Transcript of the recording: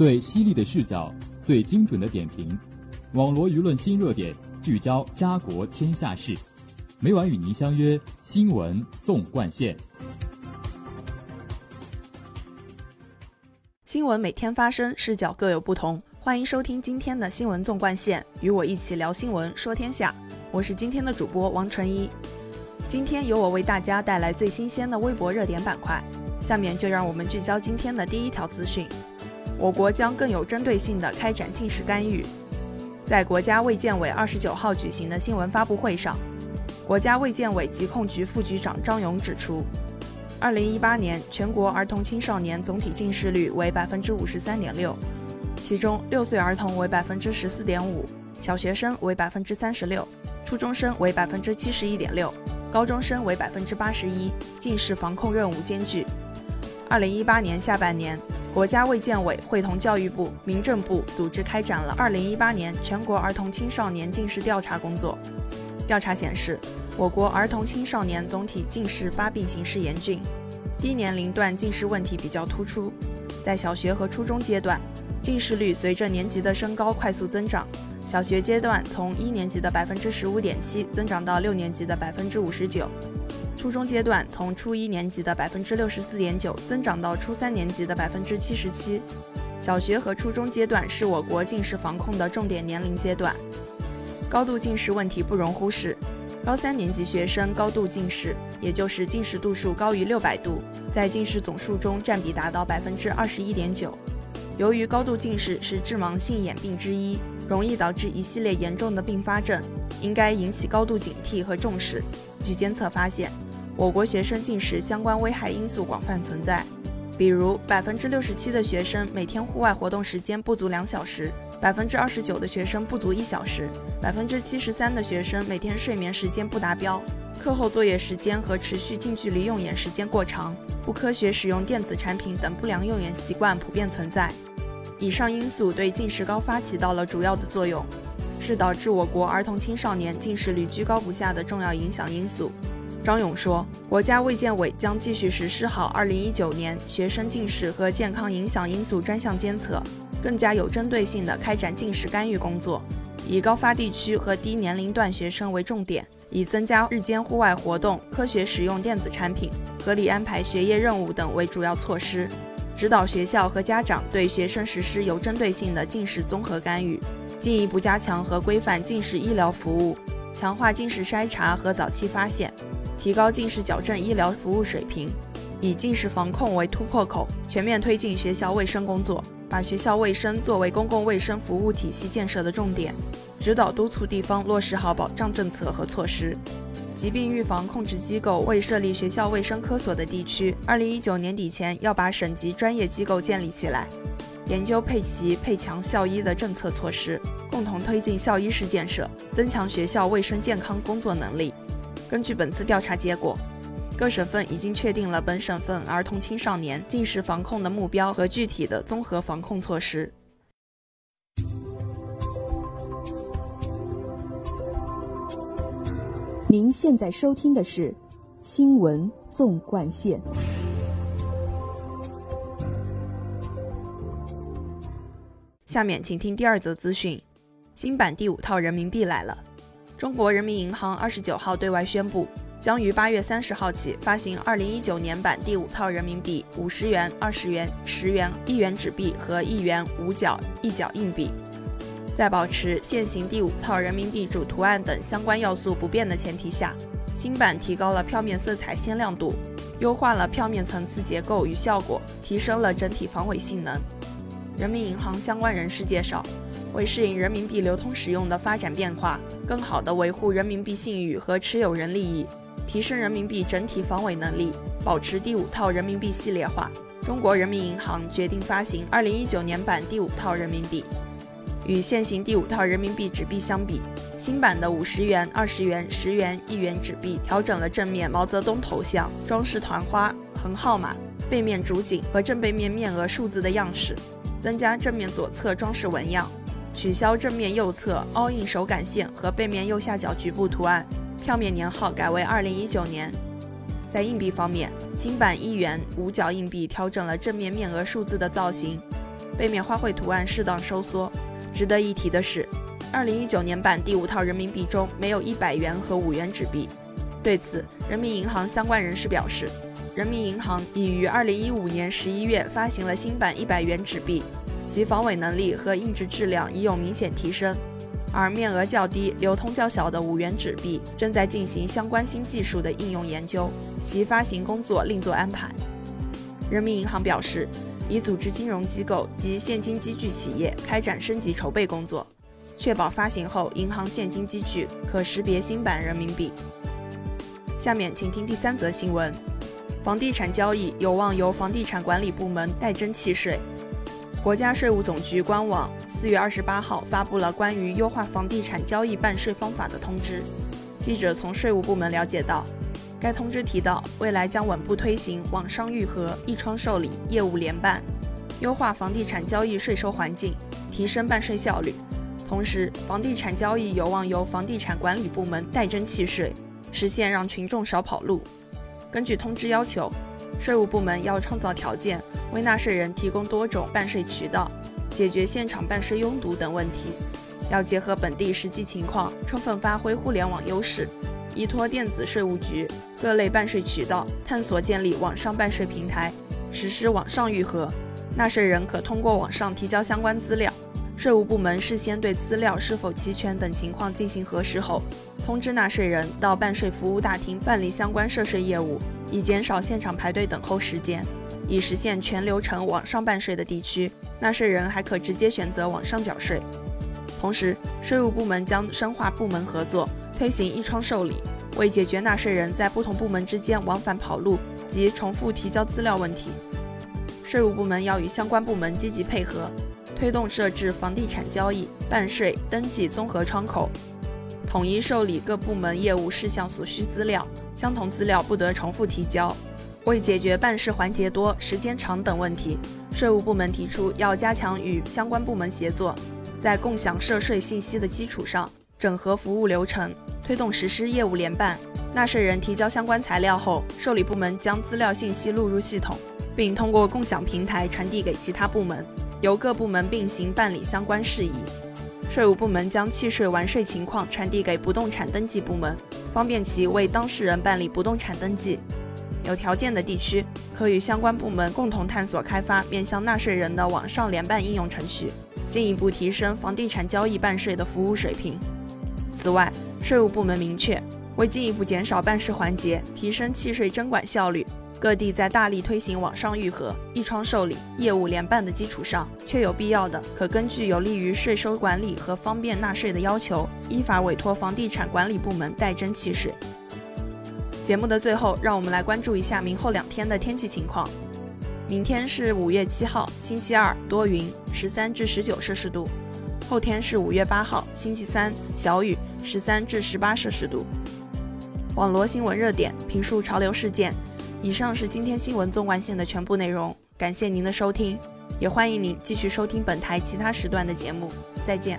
最犀利的视角，最精准的点评，网罗舆论新热点，聚焦家国天下事。每晚与您相约《新闻纵贯线》。新闻每天发生，视角各有不同。欢迎收听今天的《新闻纵贯线》，与我一起聊新闻，说天下。我是今天的主播王纯一。今天由我为大家带来最新鲜的微博热点板块。下面就让我们聚焦今天的第一条资讯。我国将更有针对性地开展近视干预。在国家卫健委二十九号举行的新闻发布会上，国家卫健委疾控局副局长张勇指出，二零一八年全国儿童青少年总体近视率为百分之五十三点六，其中六岁儿童为百分之十四点五，小学生为百分之三十六，初中生为百分之七十一点六，高中生为百分之八十一，近视防控任务艰巨。二零一八年下半年。国家卫健委会同教育部、民政部组织开展了2018年全国儿童青少年近视调查工作。调查显示，我国儿童青少年总体近视发病形势严峻，低年龄段近视问题比较突出。在小学和初中阶段，近视率随着年级的升高快速增长。小学阶段从一年级的百分之十五点七增长到六年级的百分之五十九。初中阶段从初一年级的百分之六十四点九增长到初三年级的百分之七十七。小学和初中阶段是我国近视防控的重点年龄阶段，高度近视问题不容忽视。高三年级学生高度近视，也就是近视度数高于六百度，在近视总数中占比达到百分之二十一点九。由于高度近视是致盲性眼病之一，容易导致一系列严重的并发症，应该引起高度警惕和重视。据监测发现。我国学生近视相关危害因素广泛存在，比如百分之六十七的学生每天户外活动时间不足两小时，百分之二十九的学生不足一小时，百分之七十三的学生每天睡眠时间不达标，课后作业时间和持续近距离用眼时间过长，不科学使用电子产品等不良用眼习惯普遍存在。以上因素对近视高发起到了主要的作用，是导致我国儿童青少年近视率居高不下的重要影响因素。张勇说，国家卫健委将继续实施好2019年学生近视和健康影响因素专项监测，更加有针对性地开展近视干预工作，以高发地区和低年龄段学生为重点，以增加日间户外活动、科学使用电子产品、合理安排学业任务等为主要措施，指导学校和家长对学生实施有针对性的近视综合干预，进一步加强和规范近视医疗服务，强化近视筛查和早期发现。提高近视矫正医疗服务水平，以近视防控为突破口，全面推进学校卫生工作，把学校卫生作为公共卫生服务体系建设的重点，指导督促地方落实好保障政策和措施。疾病预防控制机构未设立学校卫生科所的地区，二零一九年底前要把省级专业机构建立起来，研究配齐配强校医的政策措施，共同推进校医室建设，增强学校卫生健康工作能力。根据本次调查结果，各省份已经确定了本省份儿童青少年近视防控的目标和具体的综合防控措施。您现在收听的是《新闻纵贯线》，下面请听第二则资讯：新版第五套人民币来了。中国人民银行二十九号对外宣布，将于八月三十号起发行二零一九年版第五套人民币五十元、二十元、十元、一元纸币和一元五角、一角硬币。在保持现行第五套人民币主图案等相关要素不变的前提下，新版提高了票面色彩鲜亮度，优化了票面层次结构与效果，提升了整体防伪性能。人民银行相关人士介绍。为适应人民币流通使用的发展变化，更好地维护人民币信誉和持有人利益，提升人民币整体防伪能力，保持第五套人民币系列化，中国人民银行决定发行2019年版第五套人民币。与现行第五套人民币纸币相比，新版的五十元、二十元、十元、一元纸币调整了正面毛泽东头像，装饰团花、横号码，背面主景和正背面面额数字的样式，增加正面左侧装饰纹样。取消正面右侧凹印手感线和背面右下角局部图案，票面年号改为二零一九年。在硬币方面，新版一元五角硬币调整了正面面额数字的造型，背面花卉图案适当收缩。值得一提的是，二零一九年版第五套人民币中没有一百元和五元纸币。对此，人民银行相关人士表示，人民银行已于二零一五年十一月发行了新版一百元纸币，其防伪能力和印制质量已有明显提升。而面额较低、流通较小的五元纸币正在进行相关新技术的应用研究，其发行工作另作安排。人民银行表示，已组织金融机构及现金积聚企业开展升级筹备工作，确保发行后银行现金积聚可识别新版人民币。下面请听第三则新闻：房地产交易有望由房地产管理部门代征契税。国家税务总局官网四月二十八号发布了关于优化房地产交易办税方法的通知。记者从税务部门了解到，该通知提到，未来将稳步推行网上预核、一窗受理、业务联办，优化房地产交易税收环境，提升办税效率。同时，房地产交易有望由房地产管理部门代征契税，实现让群众少跑路。根据通知要求，税务部门要创造条件。为纳税人提供多种办税渠道，解决现场办税拥堵等问题。要结合本地实际情况，充分发挥互联网优势，依托电子税务局各类办税渠道，探索建立网上办税平台，实施网上预核。纳税人可通过网上提交相关资料，税务部门事先对资料是否齐全等情况进行核实后，通知纳税人到办税服务大厅办理相关涉税业务，以减少现场排队等候时间。以实现全流程网上办税的地区，纳税人还可直接选择网上缴税。同时，税务部门将深化部门合作，推行一窗受理，为解决纳税人在不同部门之间往返跑路及重复提交资料问题，税务部门要与相关部门积极配合，推动设置房地产交易办税登记综合窗口，统一受理各部门业务事项所需资料，相同资料不得重复提交。为解决办事环节多、时间长等问题，税务部门提出要加强与相关部门协作，在共享涉税信息的基础上，整合服务流程，推动实施业务联办。纳税人提交相关材料后，受理部门将资料信息录入系统，并通过共享平台传递给其他部门，由各部门并行办理相关事宜。税务部门将契税完税情况传递给不动产登记部门，方便其为当事人办理不动产登记。有条件的地区可与相关部门共同探索开发面向纳税人的网上联办应用程序，进一步提升房地产交易办税的服务水平。此外，税务部门明确，为进一步减少办事环节，提升契税征管效率，各地在大力推行网上预核、一窗受理、业务联办的基础上，确有必要的，可根据有利于税收管理和方便纳税的要求，依法委托房地产管理部门代征契税。节目的最后，让我们来关注一下明后两天的天气情况。明天是五月七号，星期二，多云，十三至十九摄氏度；后天是五月八号，星期三，小雨，十三至十八摄氏度。网罗新闻热点，评述潮流事件。以上是今天新闻纵贯线的全部内容，感谢您的收听，也欢迎您继续收听本台其他时段的节目。再见。